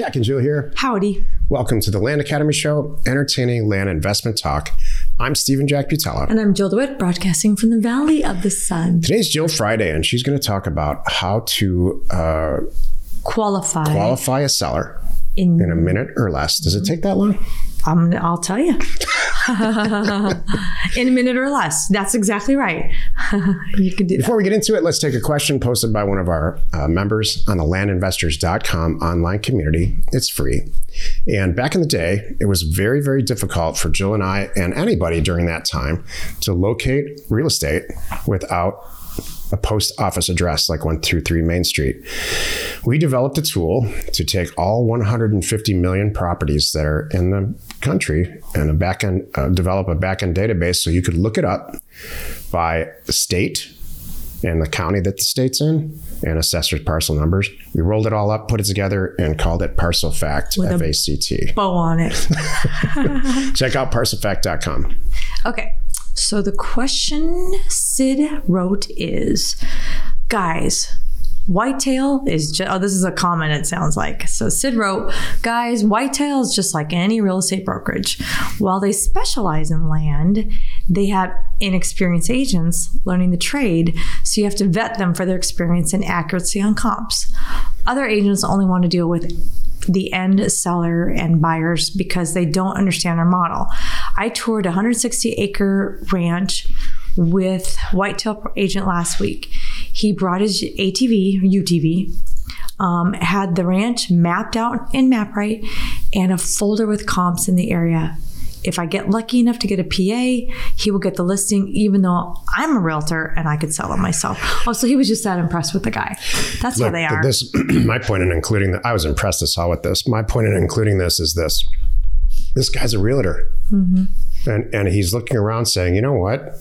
Jack and Jill here. Howdy. Welcome to the Land Academy Show, entertaining land investment talk. I'm Steven Jack Butala. And I'm Jill DeWitt, broadcasting from the Valley of the Sun. Today's Jill Friday, and she's going to talk about how to uh, Qualify. qualify a seller in, in a minute or less. Does it take that long? um, I'll tell you. in a minute or less. That's exactly right. you can do that. Before we get into it, let's take a question posted by one of our uh, members on the landinvestors.com online community. It's free. And back in the day, it was very, very difficult for Jill and I and anybody during that time to locate real estate without a post office address like 123 Main Street. We developed a tool to take all 150 million properties that are in the country and a backend uh, develop a backend database so you could look it up by state and the county that the state's in and assessor's parcel numbers. We rolled it all up, put it together, and called it Parcel Fact, With a- F A C T. Bow on it. Check out parcelfact.com. Okay. So the question Sid wrote is guys, whitetail is just, oh, this is a comment, it sounds like. So Sid wrote, guys, whitetail is just like any real estate brokerage. While they specialize in land, they have inexperienced agents learning the trade. So you have to vet them for their experience and accuracy on comps. Other agents only want to deal with the end seller and buyers because they don't understand our model. I toured a 160 acre ranch with Whitetail agent last week. He brought his ATV, UTV, um, had the ranch mapped out in MapRight and a folder with comps in the area. If I get lucky enough to get a PA, he will get the listing, even though I'm a realtor and I could sell it myself. Also, he was just that impressed with the guy. That's how Look, they are. This, my point in including that, I was impressed as hell with this. My point in including this is this: this guy's a realtor, Mm-hmm. and and he's looking around saying, you know what?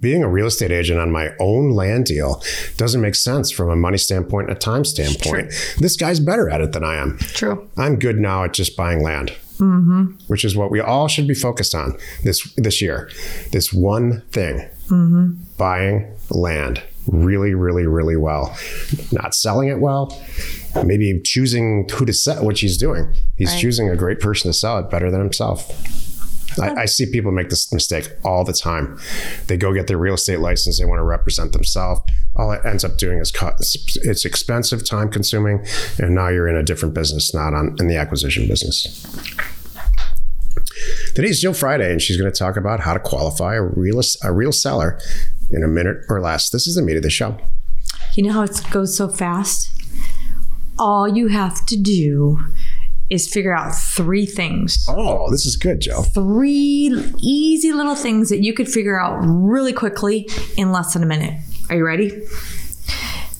Being a real estate agent on my own land deal doesn't make sense from a money standpoint and a time standpoint. This guy's better at it than I am. True. I'm good now at just buying land, Mm-hmm. which is what we all should be focused on this this year. This one thing: Mm-hmm. buying land really, really, really well. Not selling it well. Maybe choosing who to sell, what he's doing. He's Right. choosing a great person to sell it better than himself. I, I see people make this mistake all the time. They go get their real estate license. They want to represent themselves. All it ends up doing is it's expensive, time consuming, and now you're in a different business, not on in the acquisition business. Today's Jill Friday, and she's going to talk about how to qualify a real a real seller in a minute or less. This is the meat of the show. You know how it goes so fast? All you have to do is figure out three things. Oh, this is good, Joe. Three easy little things that you could figure out really quickly in less than a minute. Are you ready?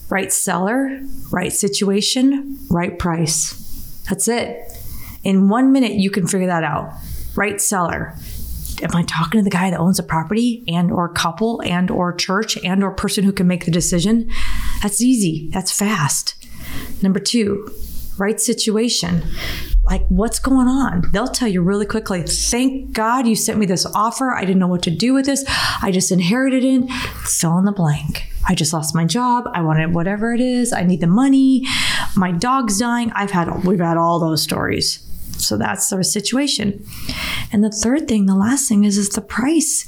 Right seller, right situation, right price. That's it. In one minute, you can figure that out. Right seller. Am I talking to the guy that owns a property and or couple and or church and or person who can make the decision? That's easy. That's fast. Number two, right situation. Like, what's going on? They'll tell you really quickly. Thank God you sent me this offer. I didn't know what to do with this. I just inherited it. Fill in the blank. I just lost my job. I wanted whatever it is. I need the money. My dog's dying. I've had, we've had all those stories. So that's the situation. And the third thing, the last thing is, is the price.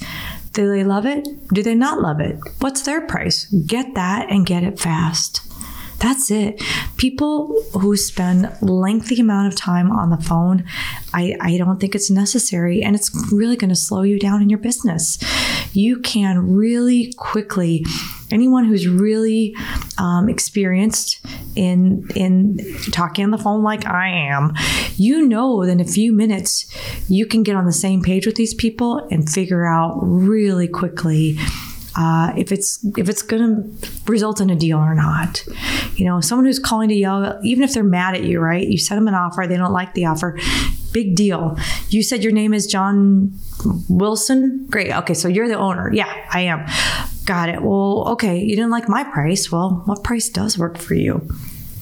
Do they love it? Do they not love it? What's their price? Get that and get it fast. That's it. People who spend lengthy amount of time on the phone, I, I don't think it's necessary and it's really going to slow you down in your business. You can really quickly, anyone who's really um, experienced in in talking on the phone like I am, you know that in a few minutes you can get on the same page with these people and figure out really quickly uh, if it's if it's going to result in a deal or not. You know, someone who's calling to yell, even if they're mad at you, right? You send them an offer, they don't like the offer. Big deal. You said your name is John Wilson. Great. Okay, so you're the owner. Yeah, I am. Got it. Well, okay, you didn't like my price. Well, what price does work for you?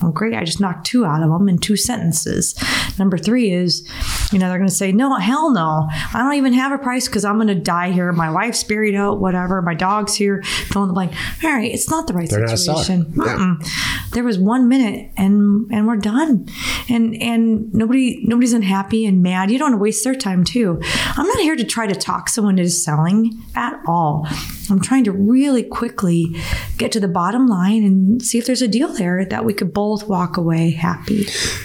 Well, great. I just knocked two out of them in two sentences. Number three is, you know, they're going to say, no, hell no. I don't even have a price because I'm going to die here. My wife's buried out, whatever. My dog's here. Fill in the blank. All right. It's not the right They're not a seller. situation. Yeah. There was one minute and and we're done. And and nobody nobody's unhappy and mad. You don't want to waste their time too. I'm not here to try to talk someone into selling at all. I'm trying to really quickly get to the bottom line and see if there's a deal there that we could both walk away happy.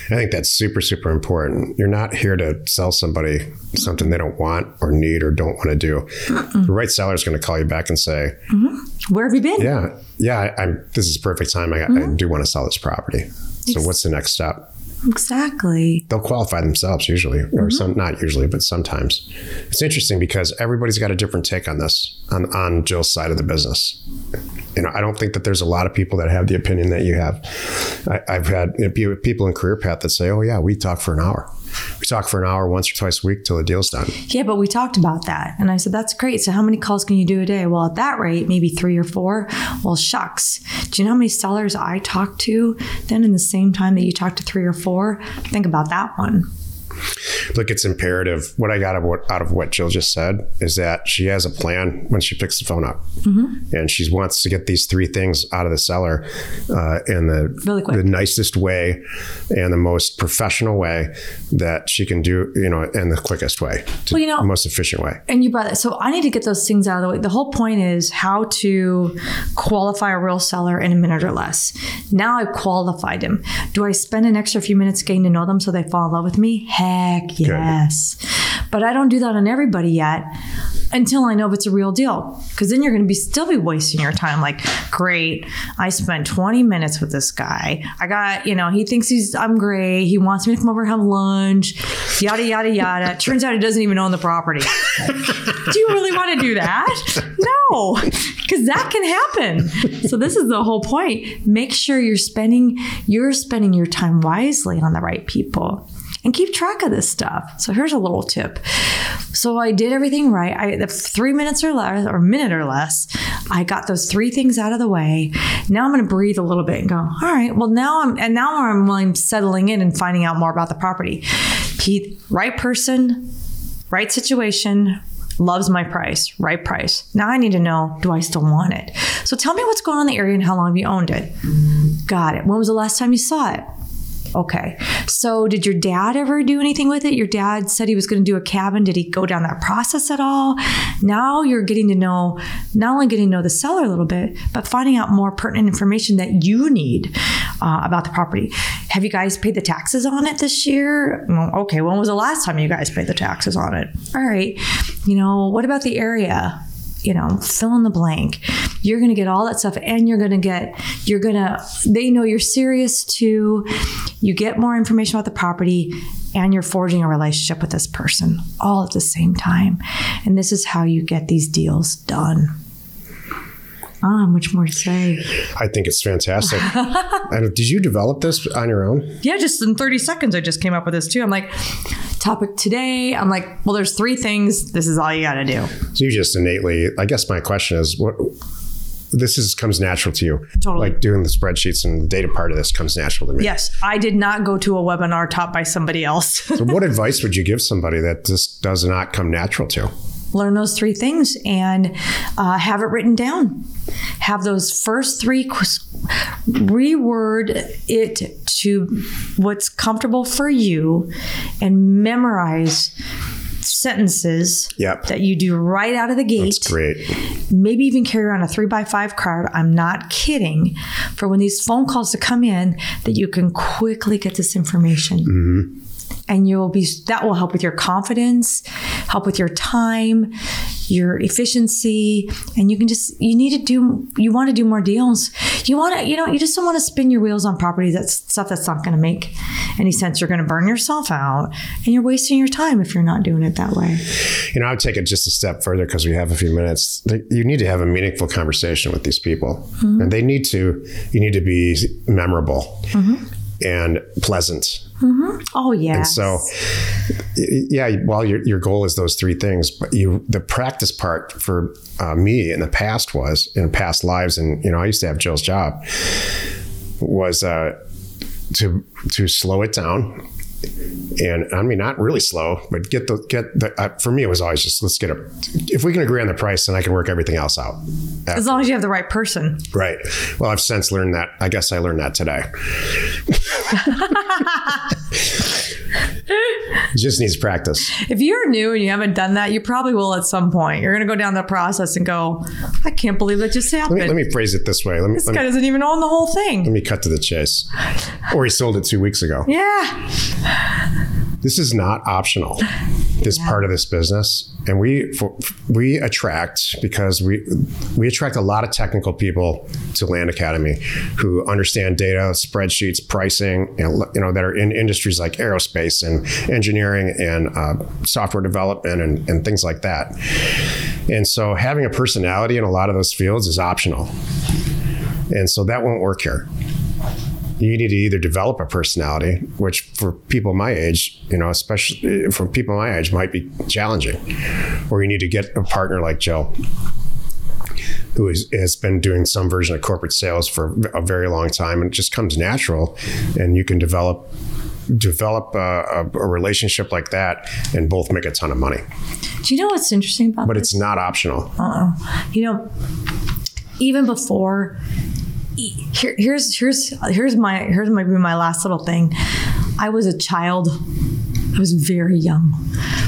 I think that's super, super important. You're not here to sell somebody something they don't want or need or don't want to do. The right seller is going to call you back and say, mm-hmm. Where have you been? "Yeah, yeah, I, I'm. This is perfect time. I, I mm-hmm. do want to sell this property. So, what's the next step?" Exactly. They'll qualify themselves usually, or mm-hmm. some not usually, but sometimes. It's interesting because everybody's got a different take on this on on Jill's side of the business. You know, I don't think that there's a lot of people that have the opinion that you have. I, I've had people in Career Path that say, "Oh yeah, we talk for an hour. We talk for an hour once or twice a week till the deal's done." Yeah, but we talked about that. And I said, that's great. So, how many calls can you do a day? Well, at that rate, maybe three or four. Well, shucks. Do you know how many sellers I talk to then in the same time that you talk to three or four? Think about that one. Look, it's imperative. What I got out of what, out of what Jill just said is that she has a plan when she picks the phone up, and she wants to get these three things out of the seller uh, in the Really the nicest way and the most professional way that she can do. You know, and the quickest way, Well, you know- the most efficient way. And you brought that. So I need to get those things out of the way. The whole point is how to qualify a real seller in a minute or less. Now I've qualified him. Do I spend an extra few minutes getting to know them so they fall in love with me? Heck yes. But I don't do that on everybody yet until I know if it's a real deal. Because then you're going to be still be wasting your time. Like, great, I spent 20 minutes with this guy. I got, you know, he thinks he's I'm great. He wants me to come over and have lunch. Yada yada yada. Turns out he doesn't even own the property. do you really want to do that? No, because that can happen. So this is the whole point. Make sure you're spending you're spending your time wisely on the right people. And keep track of this stuff. So here's a little tip. So I did everything right. I three minutes or less, or a minute or less, I got those three things out of the way. Now I'm going to breathe a little bit and go. All right. Well, now I'm and now I'm, I'm settling in and finding out more about the property. Pete, right person, right situation, loves my price, right price. Now I need to know do I still want it? So tell me what's going on in the area and how long have you owned it? Got it. When was the last time you saw it? Okay. So did your dad ever do anything with it? Your dad said he was going to do a cabin. Did he go down that process at all? Now you're getting to know, not only getting to know the seller a little bit, but finding out more pertinent information that you need uh, about the property. Have you guys paid the taxes on it this year? Well, okay. When was the last time you guys paid the taxes on it? All right. You know, what about the area? You know, fill in the blank. You're going to get all that stuff and you're going to get, you're going to, they know you're serious too. You get more information about the property and you're forging a relationship with this person all at the same time. And this is how you get these deals done. Ah, much more to say. I think it's fantastic. and did you develop this on your own? Yeah, just in 30 seconds, I just came up with this too. I'm like, topic today. I'm like, well, there's three things. This is all you got to do. So you just innately. I guess my question is what. This is comes natural to you. Totally. Like doing the spreadsheets and the data part of this comes natural to me. Yes, I did not go to a webinar taught by somebody else. So what advice would you give somebody that this does not come natural to? Learn those three things and uh, have it written down. Have those first three reword it to what's comfortable for you and memorize sentences Yep. that you do right out of the gate. That's great. Maybe even carry around a three by five card. I'm not kidding. For when these phone calls to come in, that you can quickly get this information and you'll be that will help with your confidence help with your time your efficiency and you can just you need to do you want to do more deals you want to you know you just don't want to spin your wheels on properties that's stuff that's not going to make any sense you're going to burn yourself out and you're wasting your time if you're not doing it that way You know, I would take it just a step further because we have a few minutes. You need to have a meaningful conversation with these people, mm-hmm. and they need to. You need to be memorable mm-hmm. and pleasant. Oh yeah So, yeah, while your your goal is those three things, but you the practice part for uh, me in the past was in past lives, and you know, I used to have Jill's job was uh, to to slow it down and I mean not really slow, but get the get the. Uh, for me, it was always just let's get a. If we can agree on the price, then I can work everything else out. As long as you have the right person. Right. Well, I've since learned that. I guess I learned that today. it just needs practice. If you're new and you haven't done that, you probably will at some point. You're going to go down the process and go, I can't believe that just happened. Let me, let me phrase it this way. Let me, this let guy me, doesn't even own the whole thing. let me cut to the chase. Or he sold it two weeks ago. Yeah. this is not optional this part of this business. And we for, we attract because we we attract a lot of technical people to land academy who understand data spreadsheets pricing and you know that are in industries like aerospace and engineering and uh, software development and, and things like that. And so having a personality in a lot of those fields is optional. And so that won't work here you need to either develop a personality, which for people my age, you know, especially for people my age, might be challenging, or you need to get a partner like Joe, who is, has been doing some version of corporate sales for a very long time, and it just comes natural, and you can develop develop a, a, a relationship like that and both make a ton of money. Do you know what's interesting about But this? it's not optional. Uh-uh. You know, even before here, here's here's here's my here's my my last little thing. I was a child. I was very young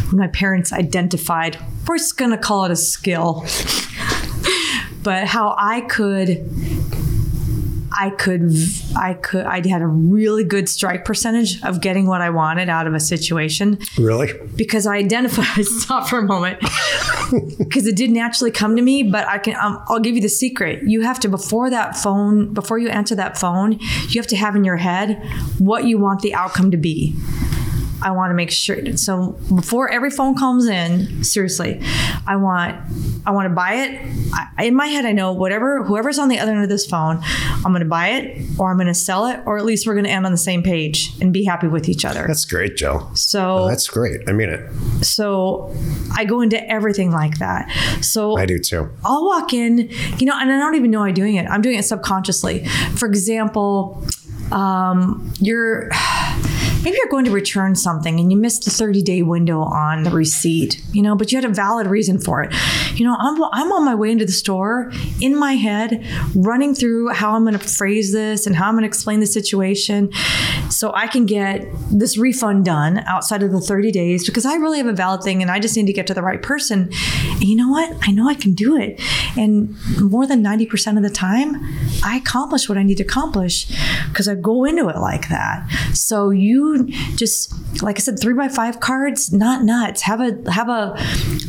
when my parents identified. We're just gonna call it a skill, but how I could. I could, I could, I had a really good strike percentage of getting what I wanted out of a situation Really? because I identified. Stop for a moment, because it did naturally come to me. But I can. Um, I'll give you the secret. You have to before that phone, before you answer that phone, you have to have in your head what you want the outcome to be. I want to make sure. So before every phone comes in, seriously, I want I want to buy it. I, in my head, I know whatever whoever's on the other end of this phone, I'm going to buy it or I'm going to sell it, or at least we're going to end on the same page and be happy with each other. That's great, Joe. So That's great. I mean it. so I go into everything like that. So I do too. I'll walk in, you know, and I don't even know I'm doing it. I'm doing it subconsciously. For example, um, you're maybe you're going to return something and you missed the 30 day window on the receipt, you know, but you had a valid reason for it. You know, I'm, I'm on my way into the store in my head, running through how I'm going to phrase this and how I'm going to explain the situation so I can get this refund done outside of the 30 days because I really have a valid thing and I just need to get to the right person. And you know what? I know I can do it. And more than 90% of the time, I accomplish what I need to accomplish because I go into it like that. So you just like I said, three by five cards, not nuts. Have a have a.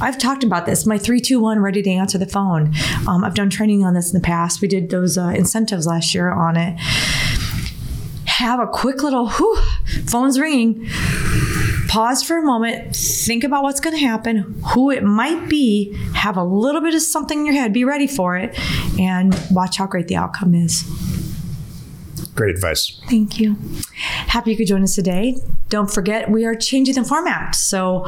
I've talked about this. My three, two, one, ready to answer the phone. Um, I've done training on this in the past. We did those uh, incentives last year on it. Have a quick little whew, phone's ringing. Pause for a moment. Think about what's going to happen, who it might be. Have a little bit of something in your head. Be ready for it, and watch how great the outcome is. Great advice. Thank you. Happy you could join us today. Don't forget, we are changing the format. So,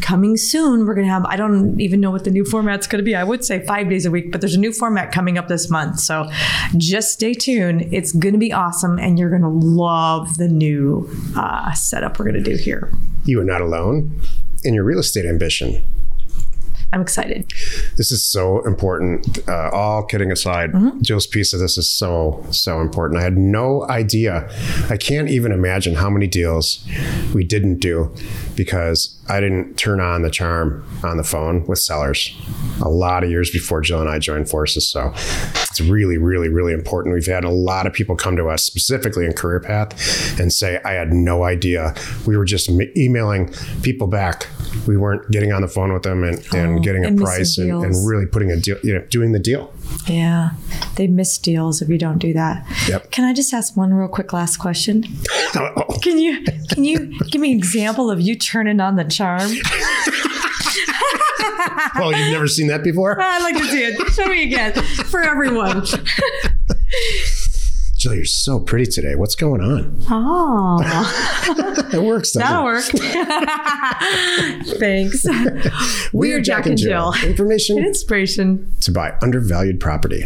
coming soon, we're going to have, I don't even know what the new format's going to be. I would say five days a week, but there's a new format coming up this month. So, just stay tuned. It's going to be awesome, and you're going to love the new uh, setup we're going to do here. You are not alone in your real estate ambition. I'm excited. This is so important. Uh, all kidding aside, Joe's piece of this is so, so important. I had no idea. I can't even imagine how many deals we didn't do because I didn't turn on the charm on the phone with sellers a lot of years before Jill and I joined forces. So it's really, really, really important. We've had a lot of people come to us specifically in Career Path and say, I had no idea. We were just emailing people back. We weren't getting on the phone with them and, and oh, getting a and price and, and really putting a deal, you know, doing the deal. Yeah, they miss deals if you don't do that. Yep. Can I just ask one real quick last question? Can you can you give me an example of you turning on the charm? well, you've never seen that before? I'd like to see it. Show me again for everyone. Jill, you're so pretty today. What's going on? Oh, It works. doesn't that'll it? work. Thanks. We are Jack and Jill. Information and Inspiration. to buy undervalued property.